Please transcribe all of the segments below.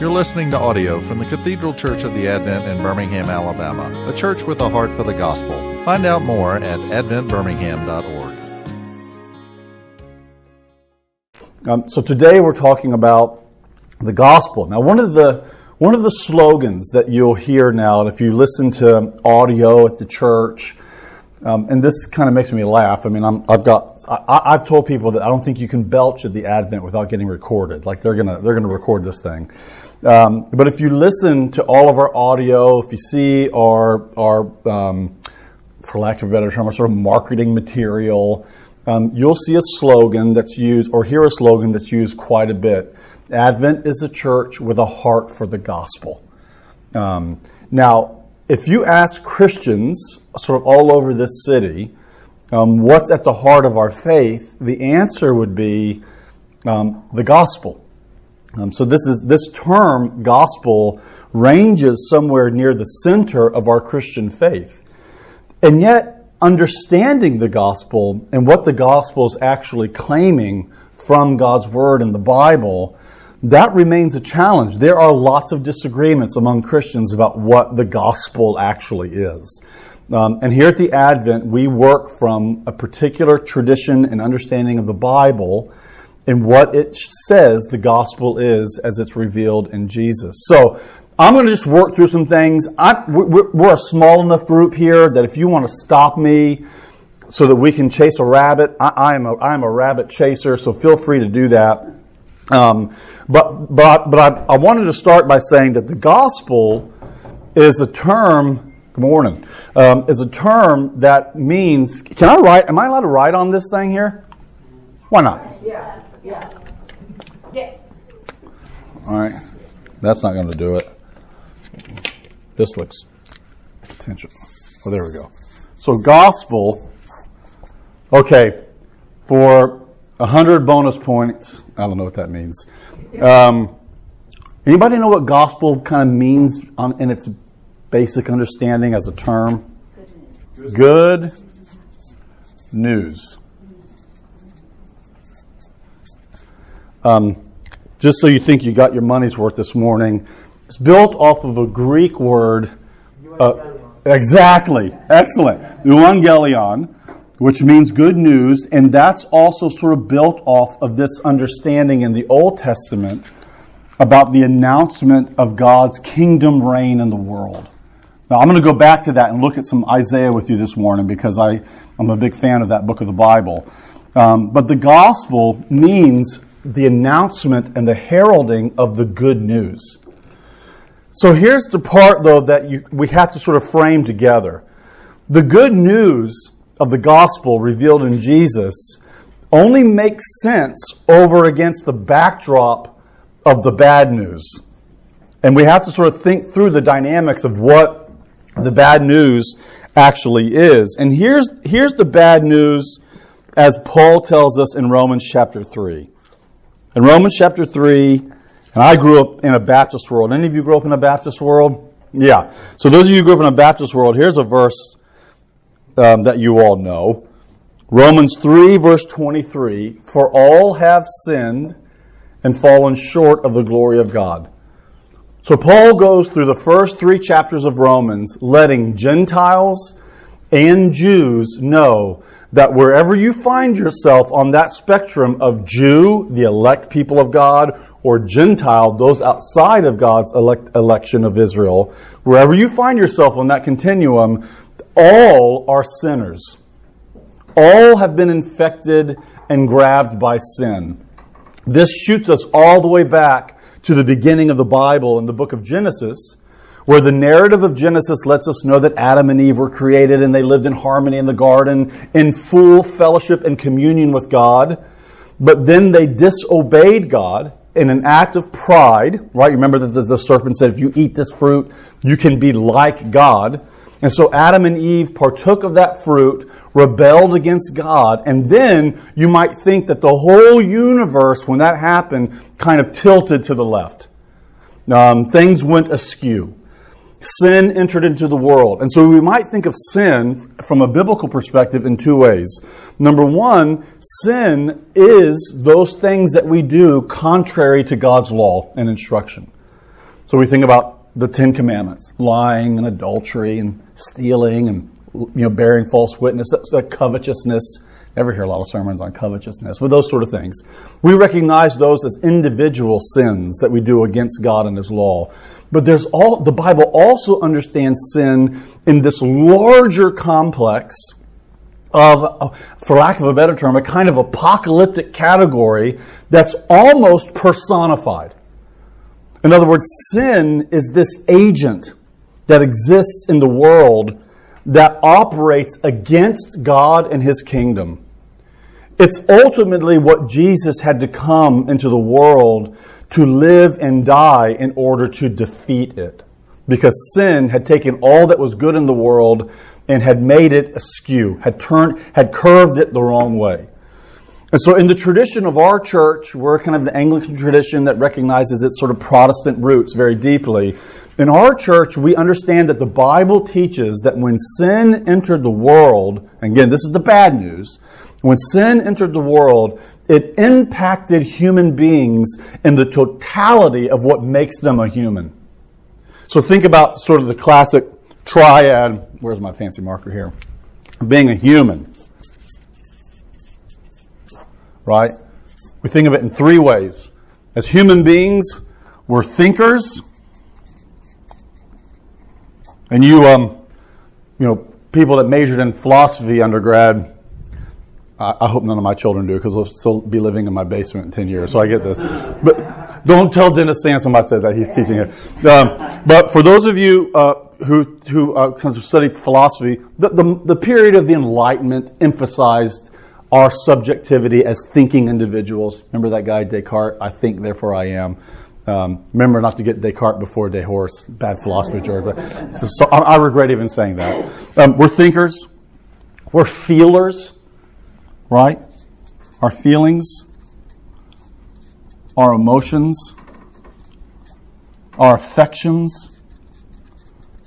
You're listening to audio from the Cathedral Church of the Advent in Birmingham, Alabama, a church with a heart for the gospel. Find out more at adventbirmingham.org. Um, so today we're talking about the gospel. Now, one of the one of the slogans that you'll hear now, and if you listen to audio at the church, um, and this kind of makes me laugh. I mean, i have got I, have told people that I don't think you can belch at the Advent without getting recorded. Like they're gonna they're gonna record this thing. Um, but if you listen to all of our audio, if you see our our um, for lack of a better term, our sort of marketing material, um, you'll see a slogan that's used or hear a slogan that's used quite a bit. Advent is a church with a heart for the gospel. Um, now, if you ask Christians sort of all over this city, um, what's at the heart of our faith, the answer would be um, the gospel. Um, so this is this term gospel ranges somewhere near the center of our Christian faith, and yet understanding the gospel and what the gospel is actually claiming from God's word in the Bible that remains a challenge. There are lots of disagreements among Christians about what the gospel actually is. Um, and here at the Advent, we work from a particular tradition and understanding of the Bible and what it says the gospel is as it's revealed in Jesus. So I'm going to just work through some things. I, we're a small enough group here that if you want to stop me so that we can chase a rabbit, I, I am a, I am a rabbit chaser, so feel free to do that. Um, but but but I, I wanted to start by saying that the gospel is a term. Good morning. Um, is a term that means. Can I write? Am I allowed to write on this thing here? Why not? Yeah. Yeah. Yes. All right. That's not going to do it. This looks attention. Oh, there we go. So gospel. Okay, for 100 bonus points. I don't know what that means. Um, anybody know what gospel kind of means on, in its basic understanding as a term? Good news. Um, just so you think you got your money's worth this morning, it's built off of a Greek word. Uh, exactly. Excellent. Euangelion which means good news, and that's also sort of built off of this understanding in the Old Testament about the announcement of God's kingdom reign in the world. Now, I'm going to go back to that and look at some Isaiah with you this morning because I, I'm a big fan of that book of the Bible. Um, but the gospel means the announcement and the heralding of the good news. So here's the part, though, that you, we have to sort of frame together. The good news of the gospel revealed in Jesus only makes sense over against the backdrop of the bad news. And we have to sort of think through the dynamics of what the bad news actually is. And here's, here's the bad news as Paul tells us in Romans chapter 3. In Romans chapter 3, and I grew up in a Baptist world. Any of you grew up in a Baptist world? Yeah. So those of you who grew up in a Baptist world, here's a verse um, that you all know. Romans 3, verse 23 For all have sinned and fallen short of the glory of God. So Paul goes through the first three chapters of Romans, letting Gentiles and Jews know that wherever you find yourself on that spectrum of Jew, the elect people of God, or Gentile, those outside of God's elect, election of Israel, wherever you find yourself on that continuum, all are sinners. All have been infected and grabbed by sin. This shoots us all the way back to the beginning of the Bible in the book of Genesis, where the narrative of Genesis lets us know that Adam and Eve were created and they lived in harmony in the garden, in full fellowship and communion with God. But then they disobeyed God in an act of pride, right? Remember that the, serpent said, if you eat this fruit, you can be like God. And so Adam and Eve partook of that fruit, rebelled against God, and then you might think that the whole universe, when that happened, kind of tilted to the left. Um, things went askew. Sin entered into the world. And so we might think of sin from a biblical perspective in two ways. Number one, sin is those things that we do contrary to God's law and instruction. So we think about the Ten Commandments lying and adultery and stealing and you know, bearing false witness, that's that covetousness. Never hear a lot of sermons on covetousness, but those sort of things. We recognize those as individual sins that we do against God and His law. But there's all, the Bible also understands sin in this larger complex of, for lack of a better term, a kind of apocalyptic category that's almost personified. In other words, sin is this agent that exists in the world that operates against God and His kingdom. It's ultimately what Jesus had to come into the world to live and die in order to defeat it. Because sin had taken all that was good in the world and had made it askew, had turned, had curved it the wrong way. And so, in the tradition of our church, we're kind of the Anglican tradition that recognizes its sort of Protestant roots very deeply. In our church, we understand that the Bible teaches that when sin entered the world, again, this is the bad news, when sin entered the world, it impacted human beings in the totality of what makes them a human. So think about sort of the classic triad. Where's my fancy marker here? Being a human. Right? We think of it in three ways. As human beings, we're thinkers. And you, um, you know, people that majored in philosophy undergrad, I, hope none of my children do because we'll still be living in my basement in 10 years. So I get this. But don't tell Dennis Sansom I said that. He's teaching it. Um, but for those of you uh, who, who uh, studied philosophy, the, the, the period of the Enlightenment emphasized our subjectivity as thinking individuals. Remember that guy, Descartes? I think, therefore I am. Um, remember not to get Descartes before Dehorse. Bad philosophy. But, so, so I, regret even saying that. Um, we're thinkers. We're feelers, right? Our feelings, our emotions, our affections.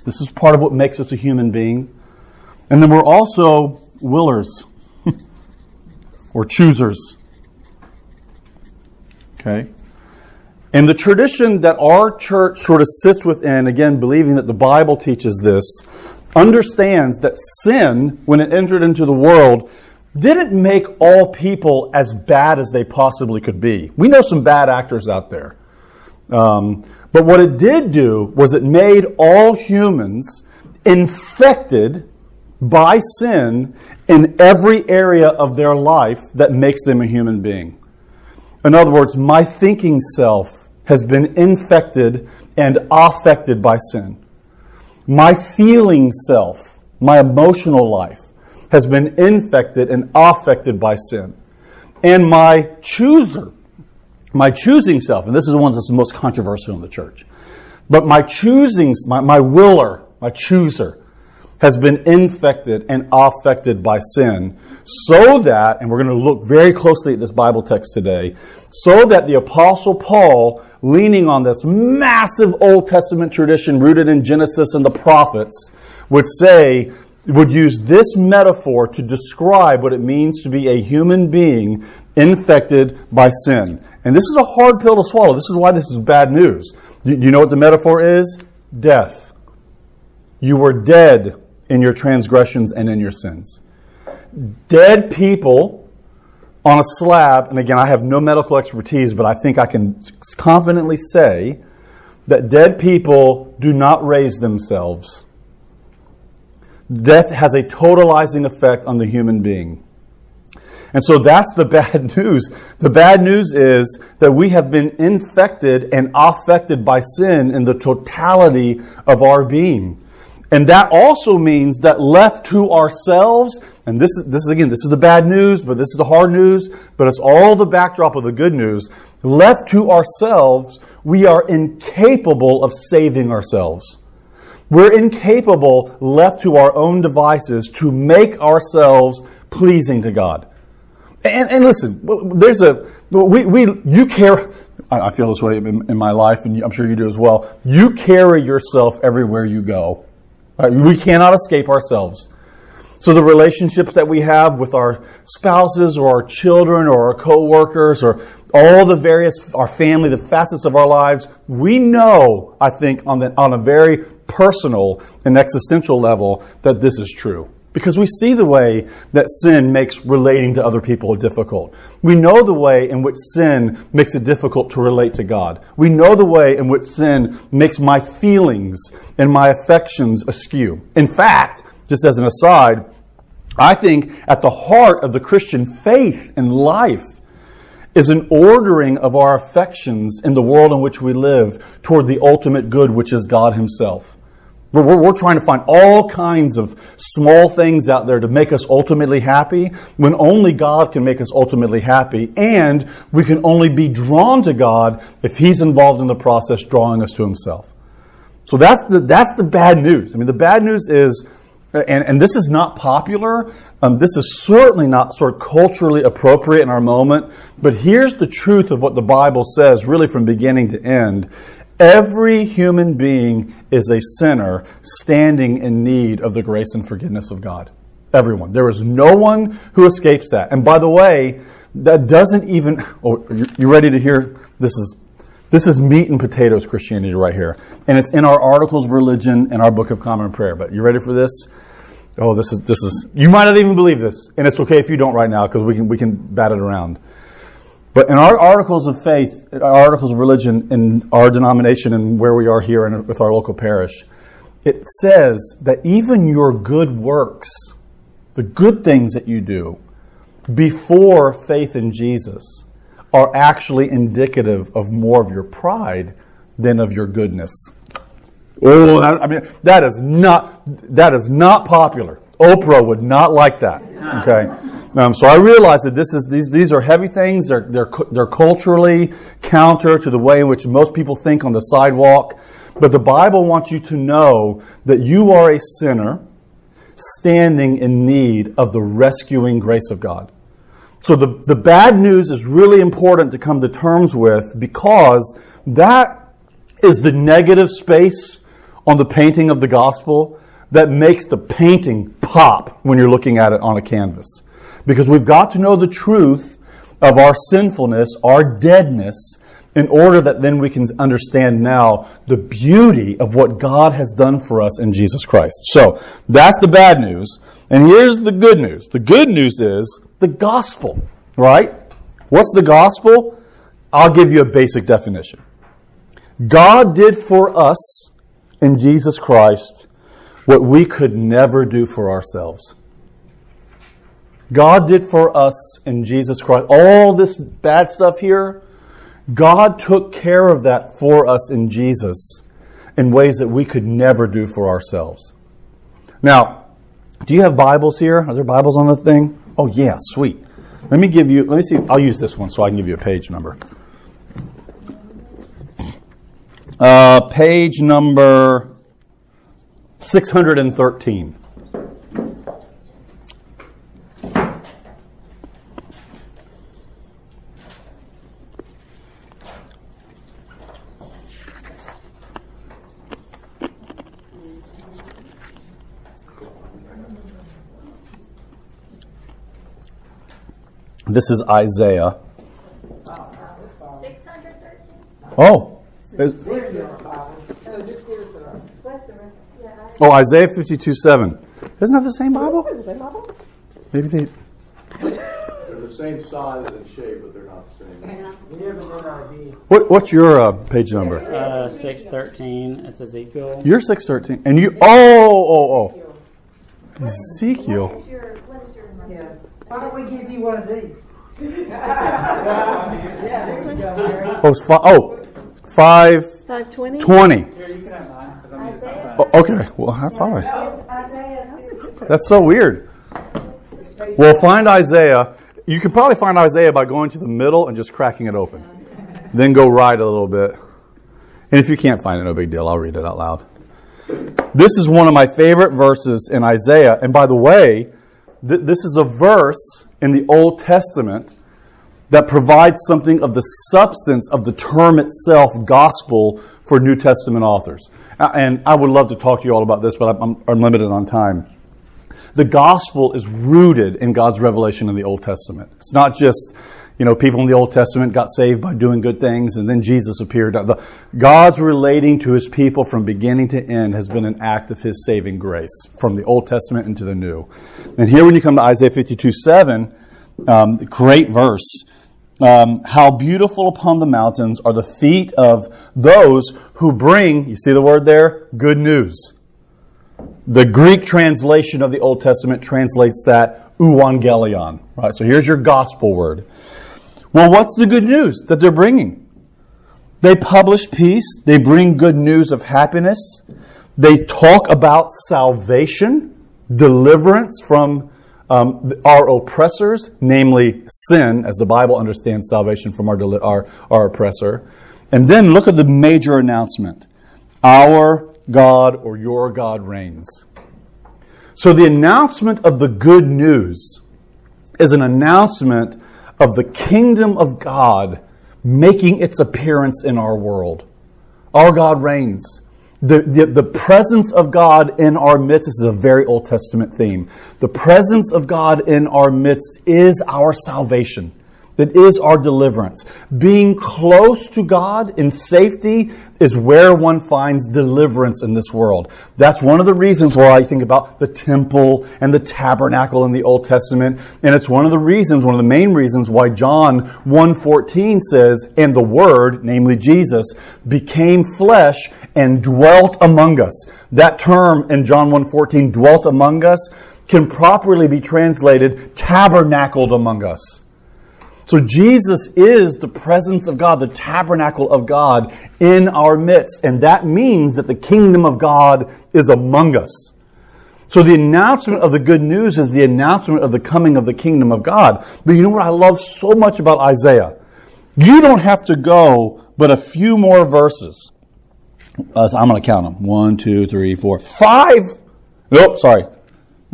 This is part of what makes us a human being. And then we're also willers or choosers. Okay? And the tradition that our church sort of sits within, again, believing that the Bible teaches this, understands that sin, when it entered into the world, didn't make all people as bad as they possibly could be. We know some bad actors out there. Um, but what it did do was it made all humans infected by sin in every area of their life that makes them a human being. In other words, my thinking self has been infected and affected by sin. My feeling self, my emotional life, has been infected and affected by sin. And my chooser, my choosing self, and this is the one that's the most controversial in the church, but my choosing, my, my willer, my chooser, has been infected and affected by sin, so that, and we're going to look very closely at this Bible text today, so that the Apostle Paul, leaning on this massive Old Testament tradition rooted in Genesis and the prophets, would say, would use this metaphor to describe what it means to be a human being infected by sin. And this is a hard pill to swallow. This is why this is bad news. Do you know what the metaphor is? Death. You were dead in your transgressions and in your sins. Dead people on a slab, and again, I have no medical expertise, but I think I can confidently say that dead people do not raise themselves. Death has a totalizing effect on the human being. And so that's the bad news. The bad news is that we have been infected and affected by sin in the totality of our being. And that also means that left to ourselves, and this is, this is again, this is the bad news, but this is the hard news, but it's all the backdrop of the good news. Left to ourselves, we are incapable of saving ourselves. We're incapable, left to our own devices, to make ourselves pleasing to God. And, and listen, there's a, we, we, you care, I feel this way in, in my life, and I'm sure you do as well. You carry yourself everywhere you go. Right? We cannot escape ourselves. So the relationships that we have with our spouses or our children or our coworkers or all the various, our family, the facets of our lives, we know, I think, on, the, on a very personal and existential level that this is true. Because we see the way that sin makes relating to other people difficult. We know the way in which sin makes it difficult to relate to God. We know the way in which sin makes my feelings and my affections askew. In fact, just as an aside, I think at the heart of the Christian faith and life is an ordering of our affections in the world in which we live toward the ultimate good, which is God Himself. We're, we're, we're, trying to find all kinds of small things out there to make us ultimately happy when only God can make us ultimately happy. And we can only be drawn to God if He's involved in the process, drawing us to Himself. So that's the, that's the bad news. I mean, the bad news is and, and this is not popular. Um, this is certainly not sort of culturally appropriate in our moment. But here's the truth of what the Bible says, really from beginning to end. Every human being is a sinner standing in need of the grace and forgiveness of God. Everyone. There is no one who escapes that. And by the way, that doesn't even. Oh, you ready to hear? This is this is meat and potatoes Christianity right here. And it's in our articles of religion and our book of common prayer. But you ready for this? Oh, this is this is you might not even believe this, and it's okay if you don't right now because we can we can bat it around. But in our articles of faith, our articles of religion in our denomination and where we are here and with our local parish, it says that even your good works, the good things that you do before faith in Jesus, are actually indicative of more of your pride than of your goodness. Oh, I mean, that is not that is not popular. Oprah would not like that. Okay, um, so I realize that this is these these are heavy things. They're they're they're culturally counter to the way in which most people think on the sidewalk. But the Bible wants you to know that you are a sinner standing in need of the rescuing grace of God. So the, the bad news is really important to come to terms with because that is the negative space on the painting of the gospel that makes the painting pop when you're looking at it on a canvas. Because we've got to know the truth of our sinfulness, our deadness, in order that then we can understand now the beauty of what God has done for us in Jesus Christ. So that's the bad news. And here's the good news. The good news is the gospel, right? What's the gospel? I'll give you a basic definition. God did for us in Jesus Christ what we could never do for ourselves. God did for us in Jesus Christ. All this bad stuff here, God took care of that for us in Jesus in ways that we could never do for ourselves. Now, do you have Bibles here? Are there Bibles on the thing? Oh, yeah, sweet. Let me give you, let me see, I'll use this one so I can give you a page number. Uh, page number 613. This is Isaiah. Oh. Oh, Isaiah 52 7. Isn't that the same Bible? Maybe they. They're the same size and shape, but they're not the same. What, what's your uh, page number? Uh, 613. It's Ezekiel. You're 613. And you. Oh, oh, oh. Ezekiel. Yeah. Why don't we give you one of these? Oh, it's fi- oh, 520. 520? Oh, okay. Well, I thought I. That's so weird. Well, find Isaiah. You can probably find Isaiah by going to the middle and just cracking it open. Then go right a little bit. And if you can't find it, no big deal. I'll read it out loud. This is one of my favorite verses in Isaiah. And by the way, th- this is a verse in the Old Testament that provides something of the substance of the term itself, gospel, for New Testament authors. And I would love to talk to you all about this, but I'm, I'm limited on time. The gospel is rooted in God's revelation in the Old Testament. It's not just, you know, people in the Old Testament got saved by doing good things and then Jesus appeared. The, God's relating to his people from beginning to end has been an act of his saving grace from the Old Testament into the New. And here when you come to Isaiah 52 7, um, great verse. Um, how beautiful upon the mountains are the feet of those who bring, you see the word there? Good news. The Greek translation of the Old Testament translates that euangelion. Right? So here's your gospel word. Well, what's the good news that they're bringing? They publish peace. They bring good news of happiness. They talk about salvation, deliverance from um, our oppressors, namely sin, as the Bible understands salvation from our, our, our oppressor. And then look at the major announcement Our God or your God reigns. So the announcement of the good news is an announcement of the kingdom of God making its appearance in our world. Our God reigns. The, the, the, presence of God in our midst this is a very Old Testament theme. The presence of God in our midst is our salvation that is our deliverance. Being close to God in safety is where one finds deliverance in this world. That's one of the reasons why I think about the temple and the tabernacle in the Old Testament. And it's one of the reasons, one of the main reasons why John 1.14 says, and the Word, namely Jesus, became flesh and dwelt among us. That term in John 1.14, dwelt among us, can properly be translated tabernacled among us. So Jesus is the presence of God, the tabernacle of God in our midst. And that means that the kingdom of God is among us. So the announcement of the good news is the announcement of the coming of the kingdom of God. But you know what I love so much about Isaiah? You don't have to go but a few more verses. Uh, I'm going to count them. One, two, three, four, five. Nope, sorry.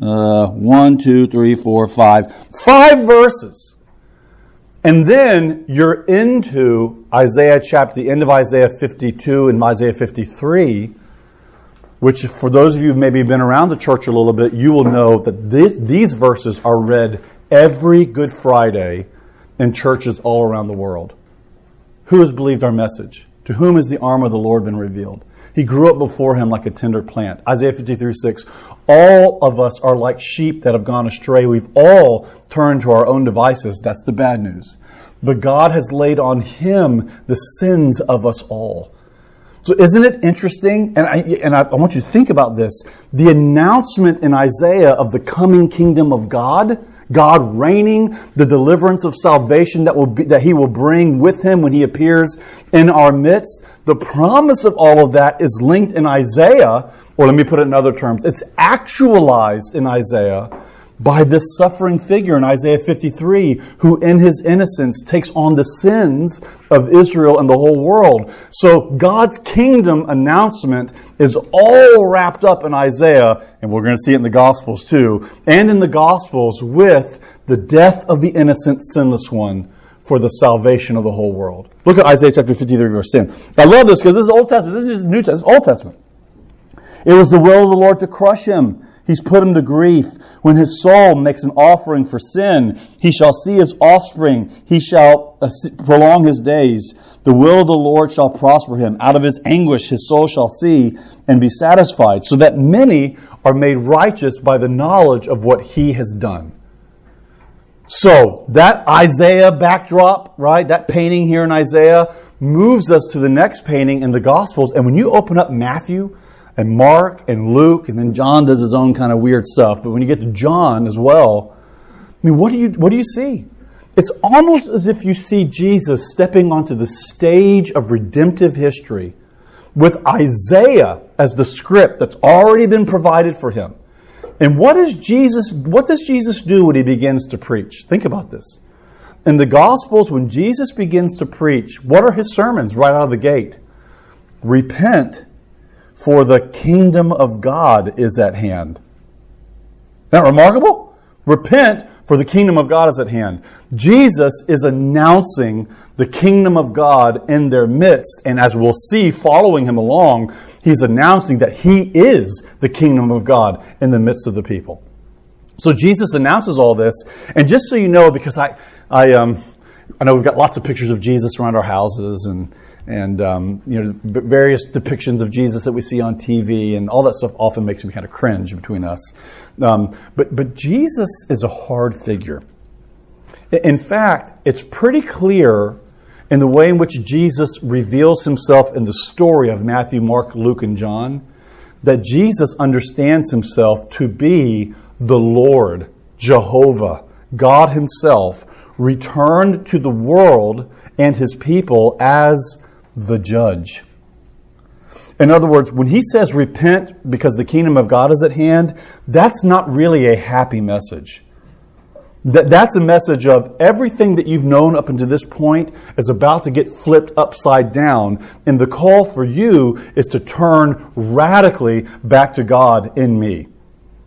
Uh, one, two, three, four, five. Five verses and then you're into Isaiah chapter, the end of Isaiah 52 and Isaiah 53, which for those of you who've maybe been around the church a little bit, you will know that this, these verses are read every Good Friday in churches all around the world. Who has believed our message? To whom has the arm of the Lord been revealed? He grew up before him like a tender plant. Isaiah 53 6. All of us are like sheep that have gone astray. We've all turned to our own devices. That's the bad news. But God has laid on him the sins of us all. So isn't it interesting? And I, and I, I want you to think about this. The announcement in Isaiah of the coming kingdom of God, God reigning, the deliverance of salvation that will be, that he will bring with him when he appears in our midst. The promise of all of that is linked in Isaiah, or let me put it in other terms, it's actualized in Isaiah by this suffering figure in Isaiah 53 who in his innocence takes on the sins of Israel and the whole world. So God's kingdom announcement is all wrapped up in Isaiah, and we're going to see it in the Gospels too, and in the Gospels with the death of the innocent sinless one for the salvation of the whole world. Look at Isaiah chapter 53 verse 10. I love this because this is Old Testament. This is New Testament. Old Testament. It was the will of the Lord to crush him. He's put him to grief. When his soul makes an offering for sin, he shall see his offspring. He shall uh, prolong his days. The will of the Lord shall prosper him. Out of his anguish, his soul shall see and be satisfied, so that many are made righteous by the knowledge of what he has done. So, that Isaiah backdrop, right, that painting here in Isaiah moves us to the next painting in the Gospels. And when you open up Matthew, and Mark and Luke, and then John does his own kind of weird stuff. But when you get to John as well, I mean, what do you what do you see? It's almost as if you see Jesus stepping onto the stage of redemptive history with Isaiah as the script that's already been provided for him. And what is Jesus what does Jesus do when he begins to preach? Think about this. In the Gospels, when Jesus begins to preach, what are his sermons right out of the gate? Repent for the kingdom of God is at hand. Isn't that remarkable? Repent, for the kingdom of God is at hand. Jesus is announcing the kingdom of God in their midst, and as we'll see following him along, he's announcing that he is the kingdom of God in the midst of the people. So Jesus announces all this, and just so you know, because I, I, um, I know we've got lots of pictures of Jesus around our houses, and and um, you know various depictions of Jesus that we see on TV, and all that stuff often makes me kind of cringe between us. Um, but but Jesus is a hard figure. In fact, it's pretty clear in the way in which Jesus reveals himself in the story of Matthew, Mark, Luke, and John that Jesus understands himself to be the Lord, Jehovah, God Himself, returned to the world and His people as the judge. In other words, when He says repent because the kingdom of God is at hand, that's not really a happy message. That, that's a message of everything that you've known up until this point is about to get flipped upside down. And the call for you is to turn radically back to God in me.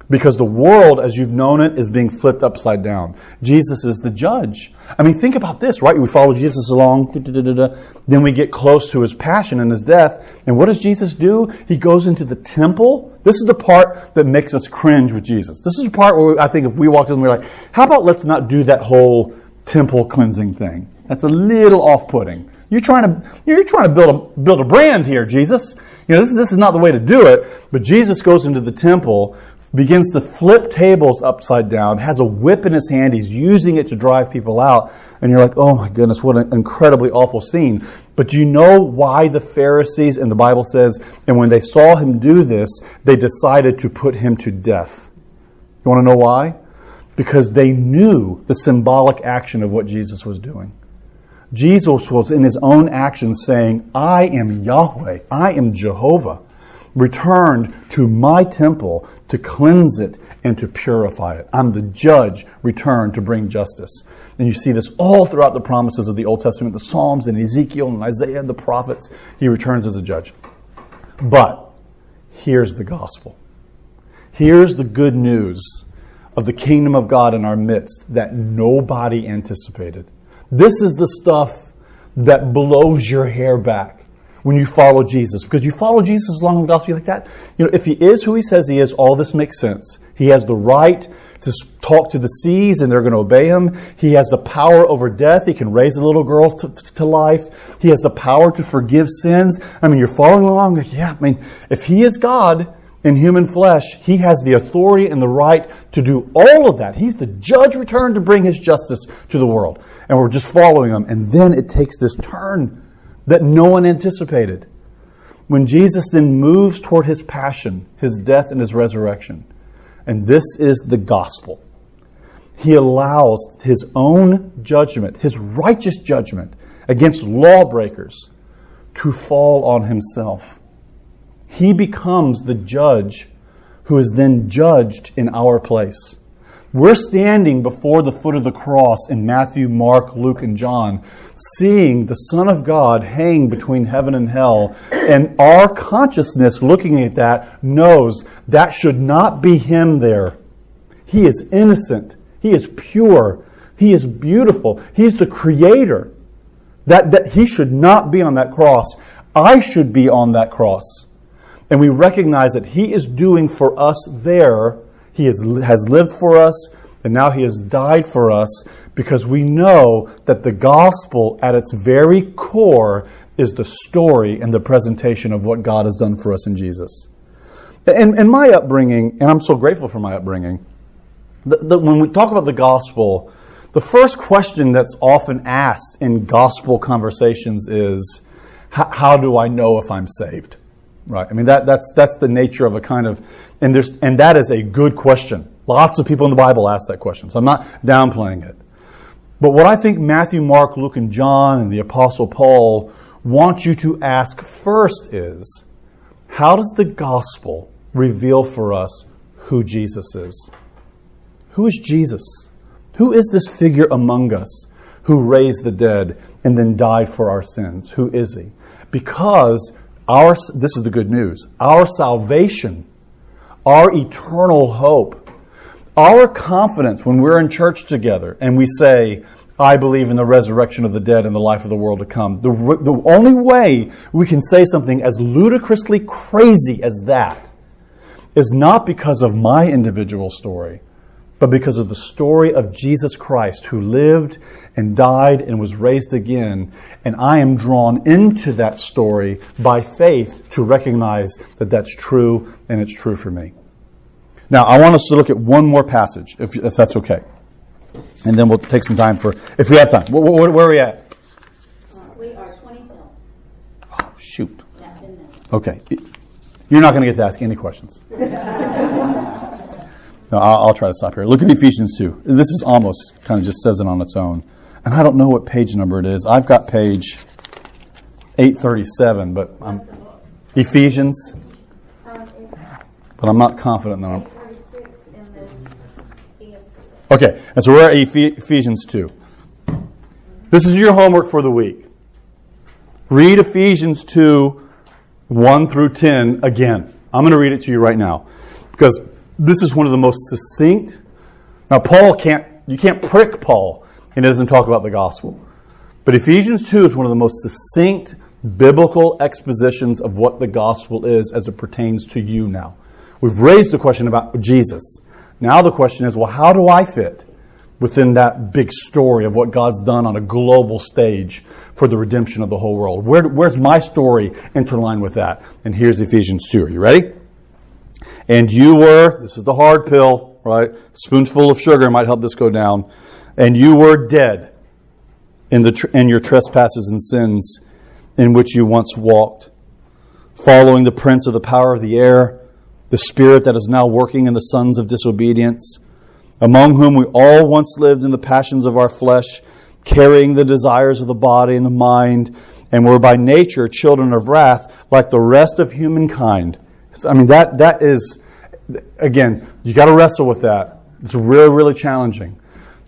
Because the world, as you've known it, is being flipped upside down. Jesus is the judge. I mean, think about this, right? We follow Jesus along, then we get close to his passion and his death. And what does Jesus do? He goes into the temple. This is the part that makes us cringe with Jesus. This is the part where I think if we walked in, we're like, how about let's not do that whole temple cleansing thing? That's a little off-putting. You're trying to you're trying to build a build a brand here, Jesus. You know, this, this is not the way to do it. But Jesus goes into the temple begins to flip tables upside down, has a whip in his hand, he's using it to drive people out, and you're like, oh my goodness, what an incredibly awful scene. But do you know why the Pharisees, and the Bible says, and when they saw him do this, they decided to put him to death? You want to know why? Because they knew the symbolic action of what Jesus was doing. Jesus was in his own actions saying, I am Yahweh, I am Jehovah returned to my temple to cleanse it and to purify it. I'm the judge returned to bring justice. And you see this all throughout the promises of the Old Testament, the Psalms and Ezekiel and Isaiah and the prophets. He returns as a judge. But here's the gospel. Here's the good news of the kingdom of God in our midst that nobody anticipated. This is the stuff that blows your hair back when you follow Jesus. Because you follow Jesus along the gospel like that. You know, if he is who he says he is, all this makes sense. He has the right to talk to the seas and they're going to obey him. He has the power over death. He can raise a little girl to, to life. He has the power to forgive sins. I mean, you're following along. Yeah, I mean, if he is God in human flesh, he has the authority and the right to do all of that. He's the judge returned to bring his justice to the world. And we're just following him. And then it takes this turn that no one anticipated. When Jesus then moves toward his passion, his death, and his resurrection, and this is the gospel, he allows his own judgment, his righteous judgment against lawbreakers, to fall on himself. He becomes the judge who is then judged in our place. We're standing before the foot of the cross in Matthew, Mark, Luke, and John, seeing the Son of God hang between heaven and hell. And our consciousness looking at that knows that should not be Him there. He is innocent. He is pure. He is beautiful. He's the Creator. That, that He should not be on that cross. I should be on that cross. And we recognize that He is doing for us there he has, lived for us, and now He has died for us because we know that the gospel, at its very core, is the story and the presentation of what God has done for us in Jesus. And, and my upbringing, and I'm so grateful for my upbringing, the, the, when we talk about the gospel, the first question that's often asked in gospel conversations is, how do I know if I'm saved? Right. I mean that that's that's the nature of a kind of and there's and that is a good question. Lots of people in the Bible ask that question. So I'm not downplaying it. But what I think Matthew, Mark, Luke, and John and the Apostle Paul want you to ask first is how does the gospel reveal for us who Jesus is? Who is Jesus? Who is this figure among us who raised the dead and then died for our sins? Who is he? Because our, this is the good news. Our salvation, our eternal hope, our confidence when we're in church together and we say, I believe in the resurrection of the dead and the life of the world to come. The, the only way we can say something as ludicrously crazy as that is not because of my individual story, but because of the story of Jesus Christ who lived and died and was raised again. And I am drawn into that story by faith to recognize that that's true and it's true for me. Now, I want us to look at one more passage, if, if that's okay. And then we'll take some time for, if we have time. Where, where, where are we at? We are 22. Oh, shoot. Yeah, 10 minutes. Okay. You're not going to get to ask any questions. No, I'll, I'll try to stop here. Look at Ephesians 2. This is almost kind of just says it on its own. And I don't know what page number it is. I've got page 837, but I'm Ephesians. But I'm not confident that I'm. 36 in this ESV. Okay, and so we're at Ephesians 2. This is your homework for the week. Read Ephesians 2, 1 through 10 again. I'm going to read it to you right now because this is one of the most succinct. Now, Paul can't, you can't prick Paul and he doesn't talk about the gospel. But Ephesians 2 is one of the most succinct biblical expositions of what the gospel is as it pertains to you now. We've raised the question about Jesus. Now the question is, well, how do I fit within that big story of what God's done on a global stage for the redemption of the whole world? Where, where's my story interlined with that? And here's Ephesians 2. Are you ready? And you were, this is the hard pill, right? Spoonful of sugar might help this go down. And you were dead in, the, in your trespasses and sins in which you once walked, following the prince of the power of the air, the spirit that is now working in the sons of disobedience, among whom we all once lived in the passions of our flesh, carrying the desires of the body and the mind, and were by nature children of wrath, like the rest of humankind. I mean, that, that is, again, you got to wrestle with that. It's really, really challenging.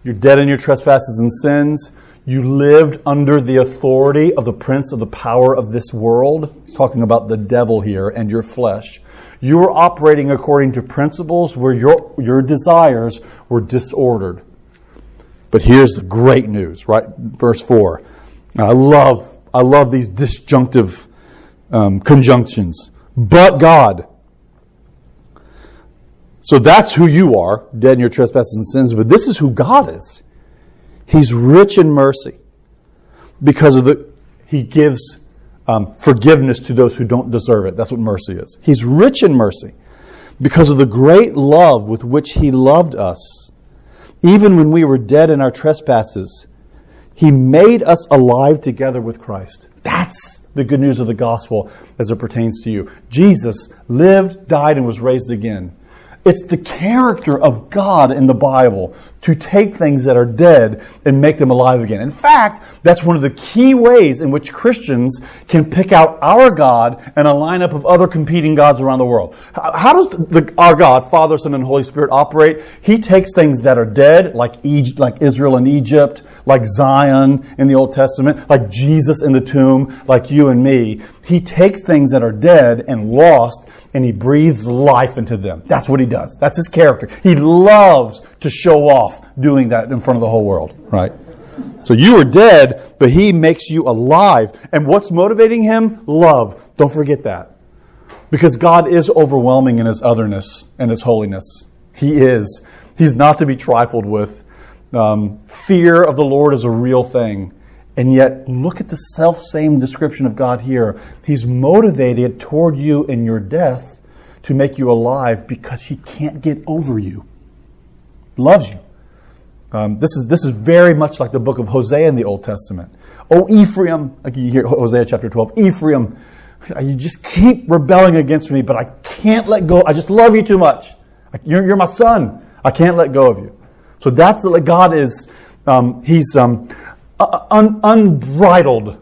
You're dead in your trespasses and sins. You lived under the authority of the prince of the power of this world. He's talking about the devil here and your flesh. You were operating according to principles where your, your desires were disordered. But here's the great news, right? Verse 4. I love, I love these disjunctive um, conjunctions. But God. So that's who you are, dead in your trespasses and sins, but this is who God is. He's rich in mercy because of the, he gives um, forgiveness to those who don't deserve it. That's what mercy is. He's rich in mercy because of the great love with which he loved us. Even when we were dead in our trespasses, he made us alive together with Christ. That's the good news of the gospel as it pertains to you. Jesus lived, died, and was raised again. It's the character of God in the Bible to take things that are dead and make them alive again. In fact, that's one of the key ways in which Christians can pick out our God and a lineup of other competing gods around the world. How does the, our God, Father, Son, and Holy Spirit operate? He takes things that are dead, like Egypt, like Israel and Egypt, like Zion in the Old Testament, like Jesus in the tomb, like you and me. He takes things that are dead and lost and he breathes life into them. That's what he does. That's his character. He loves to show off doing that in front of the whole world, right? So you are dead, but he makes you alive. And what's motivating him? Love. Don't forget that. Because God is overwhelming in his otherness and his holiness. He is. He's not to be trifled with. Um, fear of the Lord is a real thing. And yet, look at the self same description of God here. He's motivated toward you in your death to make you alive because he can't get over you. Loves you. Um, this, is, this is very much like the book of Hosea in the Old Testament. Oh, Ephraim, like you hear Hosea chapter 12, Ephraim, you just keep rebelling against me, but I can't let go. I just love you too much. You're, you're my son. I can't let go of you. So that's what God is. Um, he's um, un- unbridled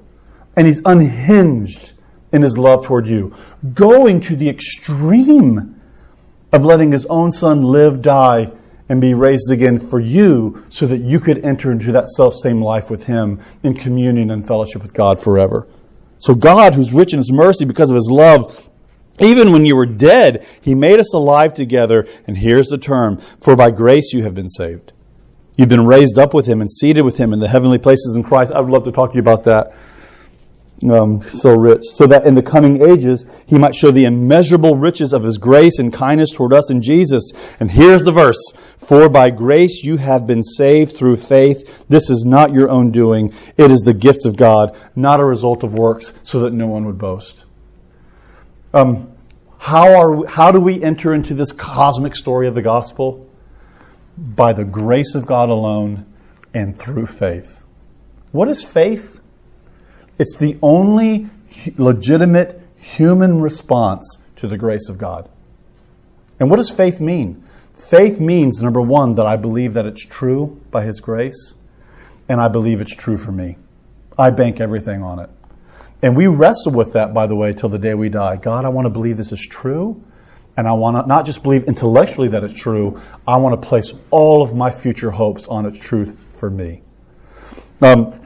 and he's unhinged in his love toward you, going to the extreme of letting his own son live, die, and be raised again for you so that you could enter into that self same life with him in communion and fellowship with God forever. So, God, who's rich in his mercy because of his love, even when you were dead, he made us alive together. And here's the term for by grace you have been saved. You've been raised up with him and seated with him in the heavenly places in Christ. I would love to talk to you about that. Um, so rich, so that in the coming ages he might show the immeasurable riches of his grace and kindness toward us in Jesus. And here's the verse For by grace you have been saved through faith. This is not your own doing, it is the gift of God, not a result of works, so that no one would boast. Um, how, are, how do we enter into this cosmic story of the gospel? By the grace of God alone and through faith. What is faith? It's the only legitimate human response to the grace of God. And what does faith mean? Faith means, number one, that I believe that it's true by His grace, and I believe it's true for me. I bank everything on it. And we wrestle with that, by the way, till the day we die. God, I want to believe this is true. And I want to not just believe intellectually that it's true, I want to place all of my future hopes on its truth for me. Um,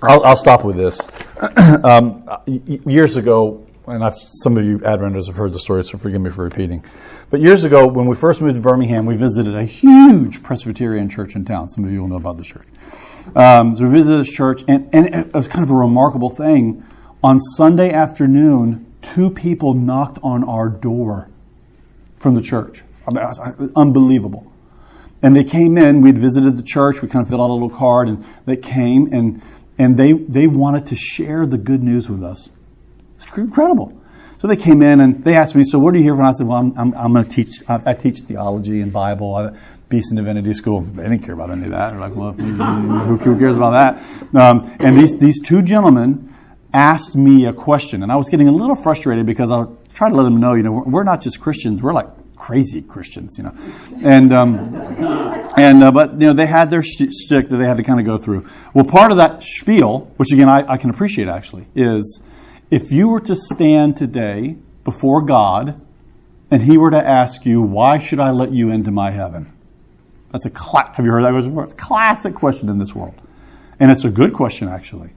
I'll, I'll, stop with this. um, years ago, and I've, some of you Adventists have heard the story, so forgive me for repeating. But years ago, when we first moved to Birmingham, we visited a huge Presbyterian church in town. Some of you will know about the church. Um, so we visited this church, and, and it was kind of a remarkable thing on Sunday afternoon, two people knocked on our door from the church. I mean, was unbelievable. And they came in, we'd visited the church, we kind of filled out a little card, and they came and, and they, they wanted to share the good news with us. It's incredible. So they came in and they asked me, So what are you here for? And I said, Well, I'm, I'm, I'm going to teach, I, I, teach theology and Bible. I, Beeson Divinity School. They didn't care about any of that. They're like, Well, who, cares about that? Um, and these, these two gentlemen, asked me a question, and I was getting a little frustrated because I trying to let them know, you know, we're not just Christians; we're like crazy Christians, you know. And um, and uh, but you know they had their stick that they had to kind of go through. Well, part of that spiel, which again I, I can appreciate actually, is if you were to stand today before God and He were to ask you, "Why should I let you into my heaven?" That's a cla- have you heard that before? It's a classic question in this world, and it's a good question actually.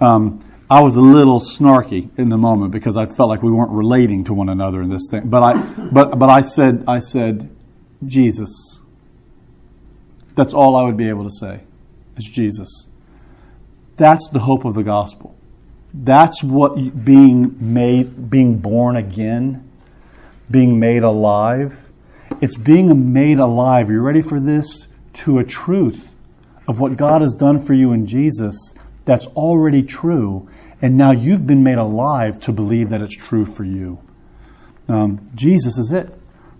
Um, I was a little snarky in the moment because I felt like we weren't relating to one another in this thing. But I, but, but I said, I said, Jesus. That's all I would be able to say. Is Jesus. That's the hope of the gospel. That's what being made, being born again, being made alive. It's being made alive. Are you ready for this? To a truth of what God has done for you in Jesus that's already true and now you've been made alive to believe that it's true for you. Um, Jesus is it.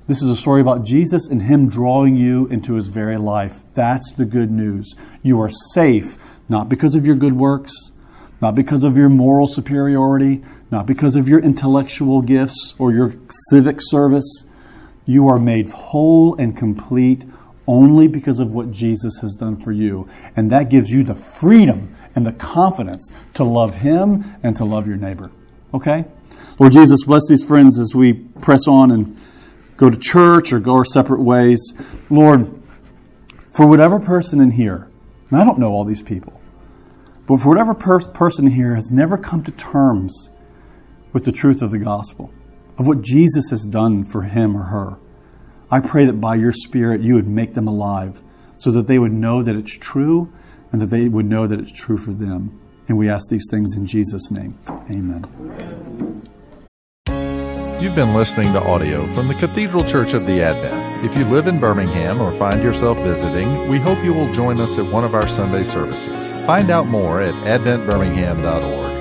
This is a story about Jesus and Him drawing you into His very life. That's the good news. You are safe, not because of your good works, not because of your moral superiority, not because of your intellectual gifts or your civic service. You are made whole and complete only because of what Jesus has done for you. And that gives you the freedom and the confidence to love Him and to love your neighbor. Okay? Lord Jesus, bless these friends as we press on and go to church or go our separate ways. Lord, for whatever person in here, and I don't know all these people, but for whatever per- person here has never come to terms with the truth of the gospel, of what Jesus has done for him or her, I pray that by your Spirit you would make them alive so that they would know that it's true and that they would know that it's true for them. And we ask these things in Jesus' name. Amen. You've been listening to audio from the Cathedral Church of the Advent. If you live in Birmingham or find yourself visiting, we hope you will join us at one of our Sunday services. Find out more at adventbirmingham.org.